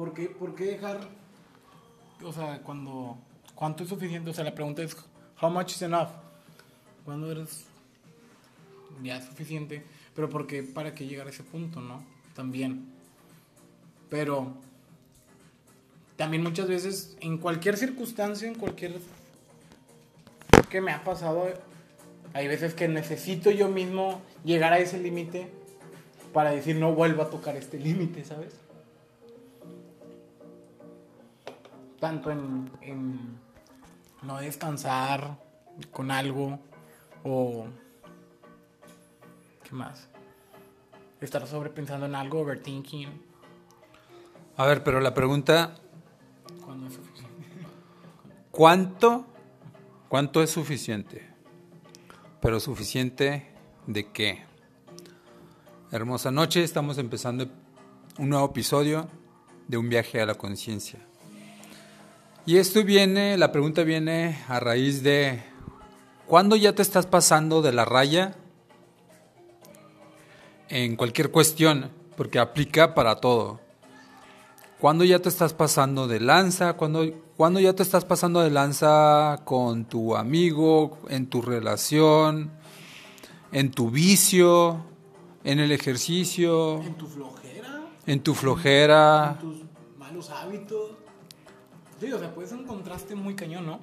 ¿Por qué, ¿Por qué dejar, o sea, cuando, cuánto es suficiente? O sea, la pregunta es, how much is enough? ¿Cuándo eres ya suficiente? Pero ¿por qué para qué llegar a ese punto, no? También. Pero también muchas veces, en cualquier circunstancia, en cualquier que me ha pasado, hay veces que necesito yo mismo llegar a ese límite para decir no vuelvo a tocar este límite, ¿sabes? Tanto en, en no descansar con algo o... ¿Qué más? Estar sobrepensando en algo, overthinking. A ver, pero la pregunta, es suficiente. ¿cuánto, cuánto es suficiente? Pero suficiente de qué? Hermosa noche, estamos empezando un nuevo episodio de un viaje a la conciencia. Y esto viene, la pregunta viene a raíz de ¿cuándo ya te estás pasando de la raya en cualquier cuestión? Porque aplica para todo. ¿Cuándo ya te estás pasando de lanza? ¿Cuándo, ¿Cuándo ya te estás pasando de lanza con tu amigo, en tu relación, en tu vicio, en el ejercicio, En tu flojera, en tu flojera? en tus malos hábitos. O sea, puede ser un contraste muy cañón, ¿no?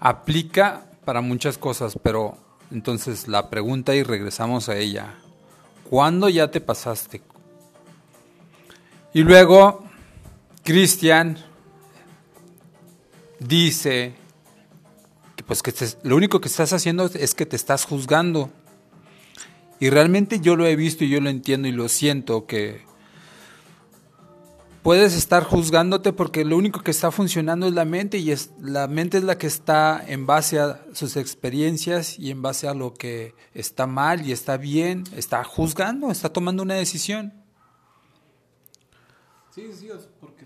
Aplica para muchas cosas, pero entonces la pregunta y regresamos a ella. ¿Cuándo ya te pasaste? Y luego, Cristian dice que pues que lo único que estás haciendo es que te estás juzgando. Y realmente yo lo he visto y yo lo entiendo y lo siento que puedes estar juzgándote porque lo único que está funcionando es la mente y es, la mente es la que está en base a sus experiencias y en base a lo que está mal y está bien, está juzgando, está tomando una decisión. Sí, sí, porque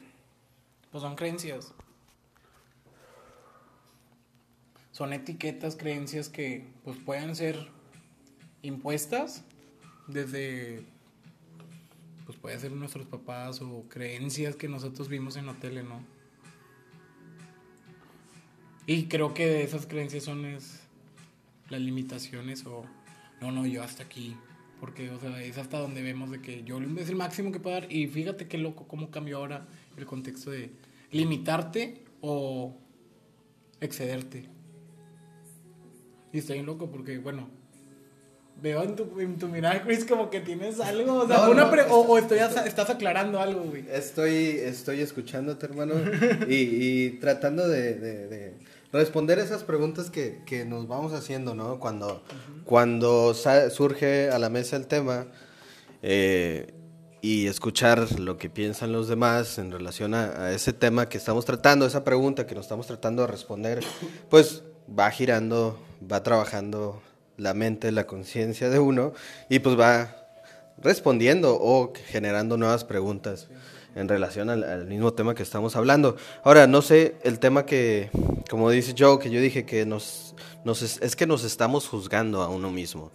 pues son creencias. Son etiquetas, creencias que pues pueden ser impuestas desde pues puede ser nuestros papás o creencias que nosotros vimos en la tele, ¿no? Y creo que esas creencias son es, las limitaciones o no, no, yo hasta aquí. Porque, o sea, es hasta donde vemos de que yo es el máximo que puedo dar. Y fíjate qué loco cómo cambió ahora el contexto de limitarte o excederte. Y estoy bien loco porque, bueno, veo en tu, en tu mirada, Chris, como que tienes algo. O, sea, No, una no, pre- o, o estoy asa- estás aclarando algo, güey. Estoy, estoy escuchándote, hermano, y, y tratando de, de- de responder esas preguntas que, que nos vamos haciendo, ¿no? Cuando, cuando surge a la mesa el tema eh, y escuchar lo que piensan los demás en relación a, a ese tema que estamos tratando, esa pregunta que nos estamos tratando de responder, pues va girando, va trabajando la mente, la conciencia de uno y pues va respondiendo o generando nuevas preguntas en relación al, mismo tema que estamos hablando. Ahora, no sé, el tema que, como dice Joe, que yo dije que nos, nos es, es que nos estamos juzgando a uno mismo.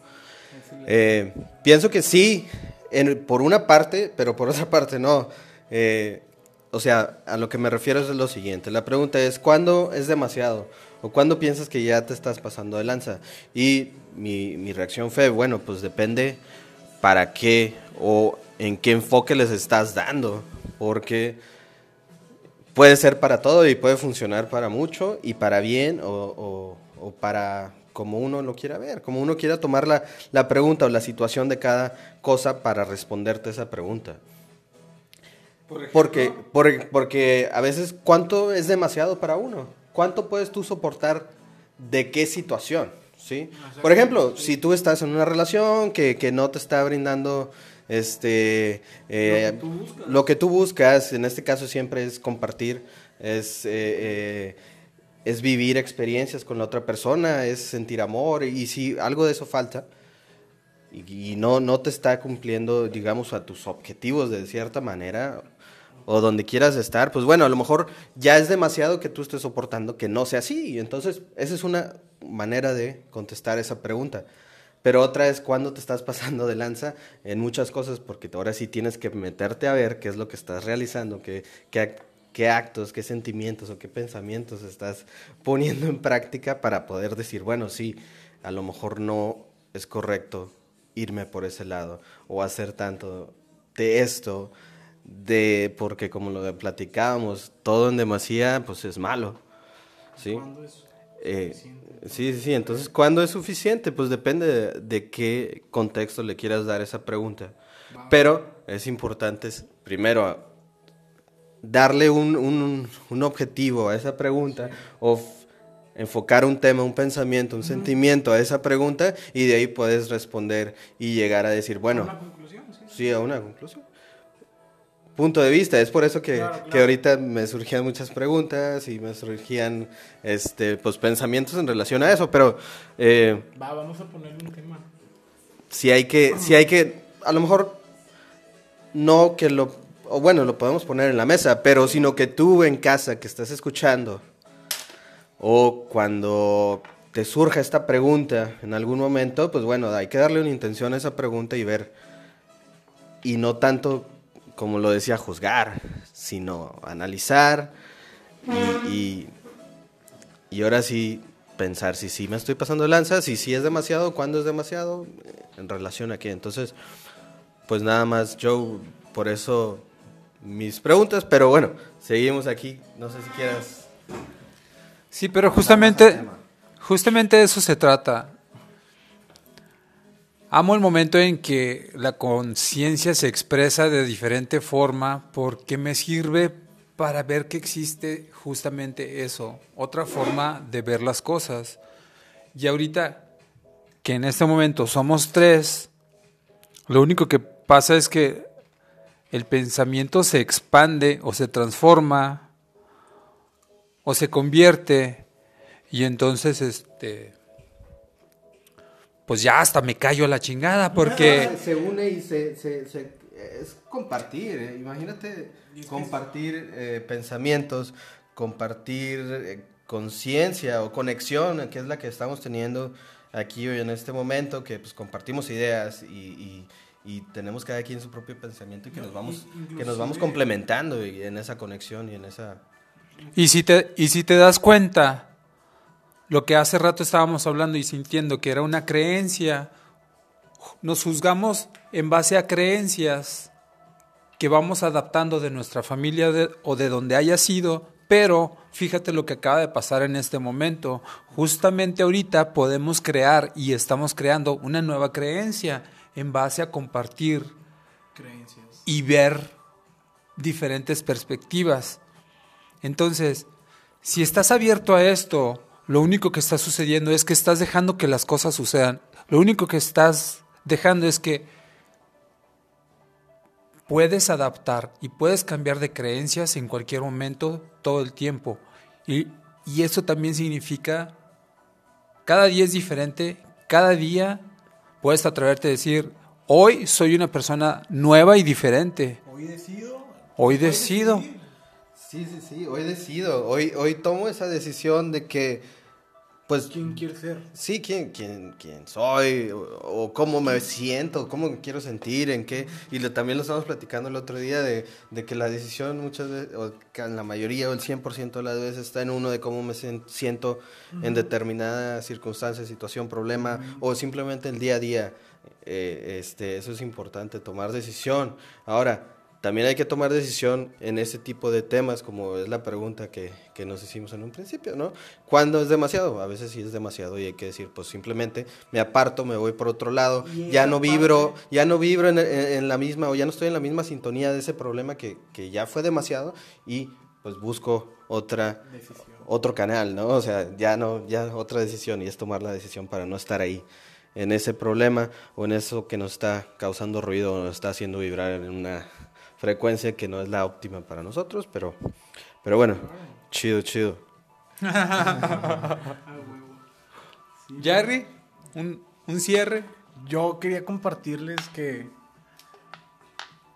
Eh, pienso que sí, en- por una parte, pero por otra parte no. Eh, o sea, a lo que me refiero es lo siguiente. La pregunta es, ¿cuándo es demasiado? ¿O cuándo piensas que ya te estás pasando de lanza? Y mi, mi reacción fue, bueno, pues depende para qué o en qué enfoque les estás dando. Porque puede ser para todo y puede funcionar para mucho y para bien o, o- o para como uno lo quiera ver, como uno quiera tomar la, la pregunta o la situación de cada cosa para responderte esa pregunta. Porque, por- porque a veces, ¿cuánto es demasiado para uno? ¿Cuánto puedes tú soportar de qué situación? ¿sí? Por ejemplo, si tú estás en una relación que, que no te está brindando este, eh, Lo que tú buscas. lo que tú buscas, en este caso siempre es compartir, es, eh, eh, es vivir experiencias con la otra persona, es sentir amor, y si algo de eso falta, y, y no, no te está cumpliendo, digamos, a tus objetivos de cierta manera, o donde quieras estar, pues bueno, a lo mejor ya es demasiado que tú estés soportando que no sea así. Y entonces, esa es una manera de contestar esa pregunta. pero otra es cuando te estás pasando de lanza en muchas cosas, porque ahora sí tienes que meterte a ver qué es lo que estás realizando, qué, qué, actos, qué sentimientos o qué pensamientos estás poniendo en práctica para poder decir, bueno, sí, a lo mejor no es correcto irme por ese lado o hacer tanto de esto, de porque como lo platicábamos, todo en demasía pues es malo. ¿sí? ¿Cuándo es Eh, sí, sí, sí. Entonces, ¿cuándo es suficiente? Pues depende de, de qué contexto le quieras dar esa pregunta. Pero es importante, primero, darle un, un- un objetivo a esa pregunta o f- enfocar un tema, un pensamiento, un sentimiento a esa pregunta y de ahí puedes responder y llegar a decir, bueno, Una conclusión, sí. sí, a una conclusión. Punto de vista, es por eso que, Claro, claro. que ahorita me surgían muchas preguntas y me surgían este, pues, pensamientos en relación a eso, pero eh, Va, vamos a ponerle un tema. si hay que, si hay que, a lo mejor no que lo, o bueno, lo podemos poner en la mesa, pero sino que tú en casa que estás escuchando o cuando te surja esta pregunta en algún momento, pues bueno, hay que darle una intención a esa pregunta y ver, y no tanto como lo decía, juzgar, sino analizar y, y, y ahora sí pensar si sí me estoy pasando de lanza, si sí es demasiado, cuándo es demasiado, en relación a qué. Entonces, pues nada más, Joe, por eso mis preguntas, pero bueno, seguimos aquí. No sé si quieras. Sí, pero justamente, justamente de eso se trata. Amo el momento en que la conciencia se expresa de diferente forma porque me sirve para ver que existe justamente eso, otra forma de ver las cosas. Y ahorita que en este momento somos tres, lo único que pasa es que el pensamiento se expande o se transforma o se convierte y entonces este pues ya hasta me callo a la chingada porque Se une y se, se- se- es compartir. eh. Imagínate compartir eh, pensamientos, compartir eh, conciencia o conexión, que es la que estamos teniendo aquí hoy en este momento, que pues compartimos ideas y, y- y tenemos cada quien su propio pensamiento y que No, nos vamos, in- que nos vamos complementando y en esa conexión y en esa... y si te y si te das cuenta lo que hace rato estábamos hablando y sintiendo que era una creencia nos juzgamos en base a creencias que vamos adaptando de nuestra familia de- o de donde haya sido, pero fíjate lo que acaba de pasar en este momento. Justamente ahorita podemos crear y estamos creando una nueva creencia en base a compartir Creencias. y ver diferentes perspectivas. Entonces, si estás abierto a esto, lo único que está sucediendo es que estás dejando que las cosas sucedan. Lo único que estás dejando es que puedes adaptar y puedes cambiar de creencias en cualquier momento, todo el tiempo. Y, y eso también significa, cada día es diferente, cada día puedes atreverte a decir, hoy soy una persona nueva y diferente. Hoy decido. Hoy decido. decidir. Sí, sí, sí, hoy decido, hoy, hoy tomo esa decisión de que, pues, ¿Quién quiere ser? sí, quién, quién, quién soy, o, o cómo me siento, cómo me quiero sentir, en qué, y lo- también lo estamos platicando el otro día de, de que la decisión muchas veces, o que en la mayoría o el 100% de las veces está en uno de cómo me siento en determinada circunstancia, situación, problema, o simplemente el día a día. Eh, este, eso es importante, tomar decisión. Ahora, también hay que tomar decisión en ese tipo de temas, como es la pregunta que, que nos hicimos en un principio, ¿no? ¿Cuándo es demasiado? A veces sí es demasiado y hay que decir, pues simplemente me aparto, me voy por otro lado, ya no vibro, ya no vibro en, en- en la misma, o ya no estoy en la misma sintonía de ese problema que, que ya fue demasiado y pues busco otra Decisión. otro canal, ¿no? O sea, ya no, ya otra decisión y es tomar la decisión para no estar ahí en ese problema o en eso que nos está causando ruido o nos está haciendo vibrar en una frecuencia que no es la óptima para nosotros, pero, pero bueno, chido, chido. Jerry, un, un cierre. Yo quería compartirles que,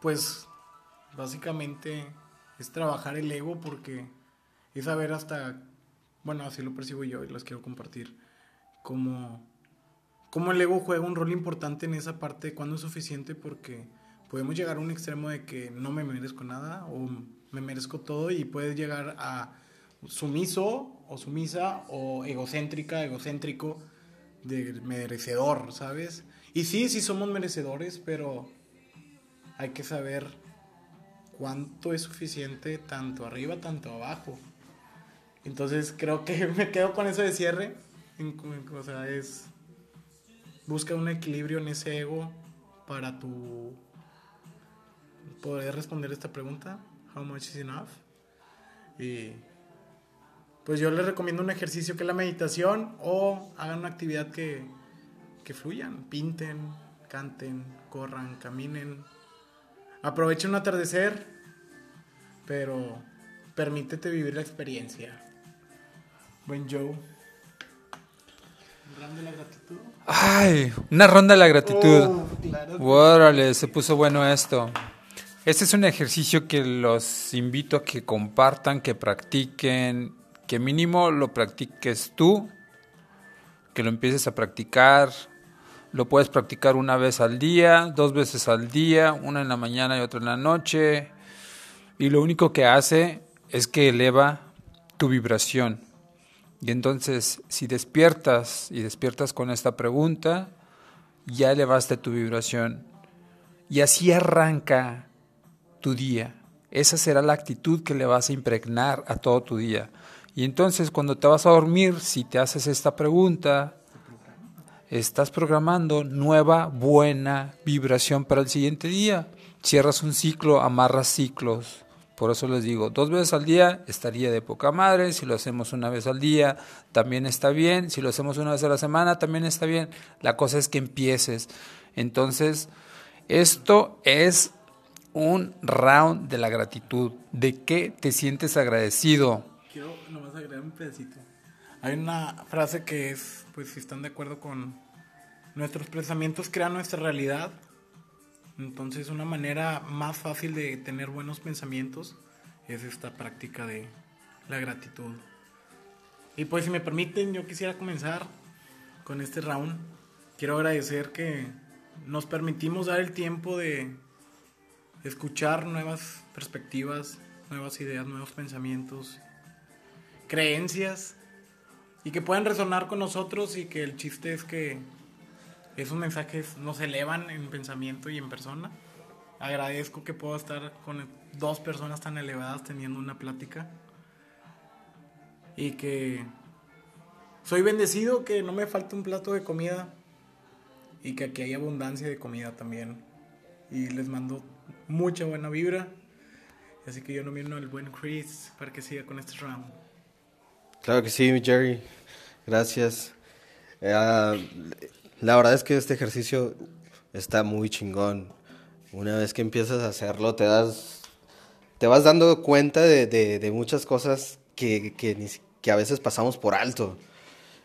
pues, básicamente es trabajar el ego porque es saber hasta, bueno, así lo percibo yo y los quiero compartir, como cómo el ego juega un rol importante en esa parte de cuándo es suficiente porque podemos llegar a un extremo de que no me merezco nada o me merezco todo y puedes llegar a sumiso o sumisa o egocéntrica, egocéntrico de merecedor, ¿sabes? Y sí, sí somos merecedores, pero hay que saber cuánto es suficiente tanto arriba, tanto abajo. Entonces creo que me quedo con eso de cierre. O sea, es... Busca un equilibrio en ese ego para tu... Poder responder esta pregunta. How much is enough? Y pues yo les recomiendo un ejercicio que es la meditación o hagan una actividad que, que fluyan, pinten, canten, corran, caminen, aprovechen un atardecer, pero permítete vivir la experiencia. Buen Joe. ¿Un de la gratitud? Ay, una ronda de la gratitud. Oh, Órale, se puso bueno esto. Este es un ejercicio que los invito a que compartan, que practiquen que mínimo lo practiques tú, que lo empieces a practicar. Lo puedes practicar una vez al día, dos veces al día, una en la mañana y otra en la noche. Y lo único que hace es que eleva tu vibración. Y entonces, si despiertas y despiertas con esta pregunta, ya elevaste tu vibración. Y así arranca tu día. Esa será la actitud que le vas a impregnar a todo tu día. Y entonces cuando te vas a dormir, si te haces esta pregunta, estás programando nueva, buena vibración para el siguiente día. Cierras un ciclo, amarras ciclos. Por eso les digo, dos veces al día estaría de poca madre. Si lo hacemos una vez al día, también está bien. Si lo hacemos una vez a la semana, también está bien. La cosa es que empieces. Entonces, esto es un round de la gratitud. ¿De qué te sientes agradecido? quiero nomás agregar un pedacito. Hay una frase que es, pues si están de acuerdo con nuestros pensamientos crean nuestra realidad. Entonces una manera más fácil de tener buenos pensamientos es esta práctica de la gratitud. Y pues si me permiten, yo quisiera comenzar con este round. Quiero agradecer que nos permitimos dar el tiempo de escuchar nuevas perspectivas, nuevas ideas, nuevos pensamientos creencias y que puedan resonar con nosotros y que el chiste es que esos mensajes nos elevan en pensamiento y en persona. Agradezco que puedo estar con dos personas tan elevadas teniendo una plática y que soy bendecido que no me falte un plato de comida y que aquí hay abundancia de comida también. Y les mando mucha buena vibra. Así que yo nomino al buen Chris para que siga con este round. Claro que sí, Jerry. Gracias. Eh, la verdad es que este ejercicio está muy chingón. Una vez que empiezas a hacerlo, te das, te vas dando cuenta de, muchas cosas que, que, a veces pasamos por alto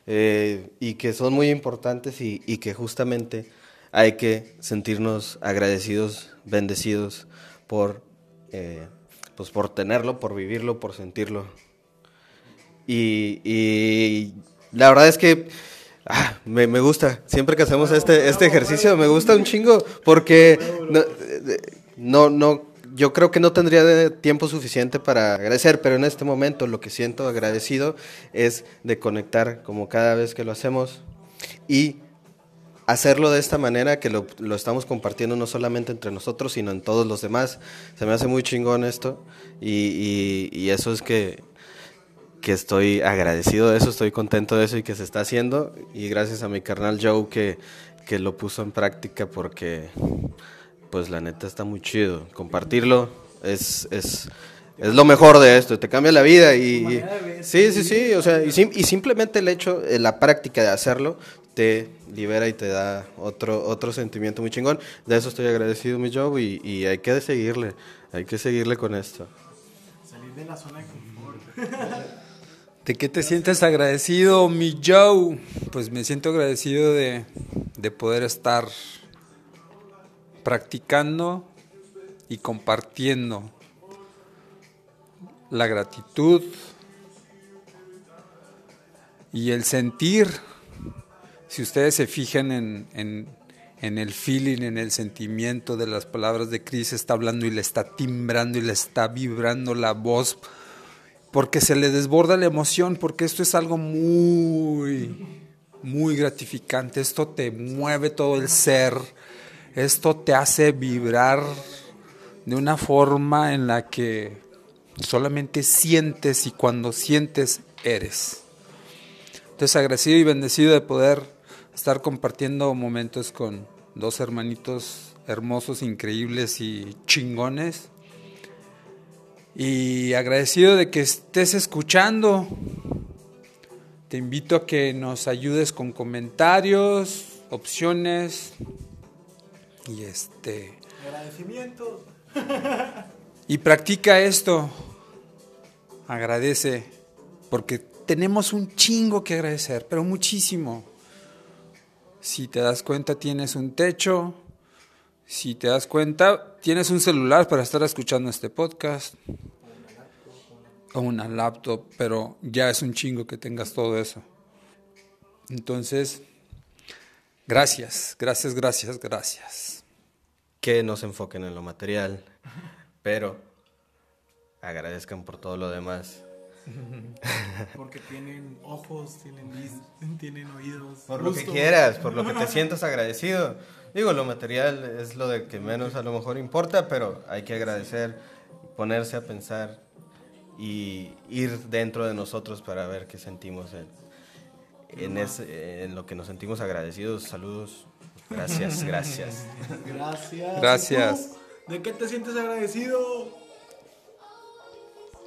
eh, y que son muy importantes y, que justamente hay que sentirnos agradecidos, bendecidos por, eh, pues por tenerlo, por vivirlo, por sentirlo. Y, la verdad es que ah, me, gusta. Siempre que hacemos este, este ejercicio me gusta un chingo porque no, no, yo creo que no tendría tiempo suficiente para agradecer, pero en este momento lo que siento agradecido es de conectar como cada vez que lo hacemos y hacerlo de esta manera que lo, lo, estamos compartiendo no solamente entre nosotros, sino en todos los demás. Se me hace muy chingón esto y, y eso es que que estoy agradecido de eso, estoy contento de eso y que se está haciendo. Y gracias a mi carnal Joe que, que lo puso en práctica porque, pues la neta está muy chido. Compartirlo es, es, es lo mejor de esto, te cambia la vida. Y, sí, sí, sí, o sea, y, y simplemente el hecho, eh, la práctica de hacerlo, te libera y te da otro, otro sentimiento muy chingón. De eso estoy agradecido, mi Joe, y, y hay que seguirle, hay que seguirle con esto. Salir de la zona de confort. ¿De qué te sientes agradecido, mi Joe? Pues me siento agradecido de, poder estar practicando y compartiendo la gratitud y el sentir, si ustedes se fijan en, en, el feeling, en el sentimiento de las palabras de Cris, está hablando y le está timbrando y le está vibrando la voz, porque se le desborda la emoción, porque esto es algo muy, muy gratificante, esto te mueve todo el ser, esto te hace vibrar de una forma en la que solamente sientes y cuando sientes eres. Entonces agradecido y bendecido de poder estar compartiendo momentos con dos hermanitos hermosos, increíbles y chingones. Y agradecido de que estés escuchando. Te invito a que nos ayudes con comentarios, opciones y este Agradecimiento. y practica esto. Agradece porque tenemos un chingo que agradecer, pero muchísimo. Si te das cuenta, tienes un techo. Si te das cuenta, tienes un celular para estar escuchando este podcast. O una laptop, pero ya es un chingo que tengas todo eso. Entonces, gracias, gracias, gracias, gracias. Que no se enfoquen en lo material, pero agradezcan por todo lo demás. Porque tienen ojos, tienen, vis- tienen oídos. Por lo que gusto. quieras, por lo que te sientas agradecido. Digo, lo material es lo de que menos a lo mejor importa, pero hay que agradecer, ponerse a pensar y ir dentro de nosotros para ver qué sentimos en, en, ese- en lo que nos sentimos agradecidos. Saludos. Gracias, gracias. Gracias. Gracias. ¿De qué te sientes agradecido?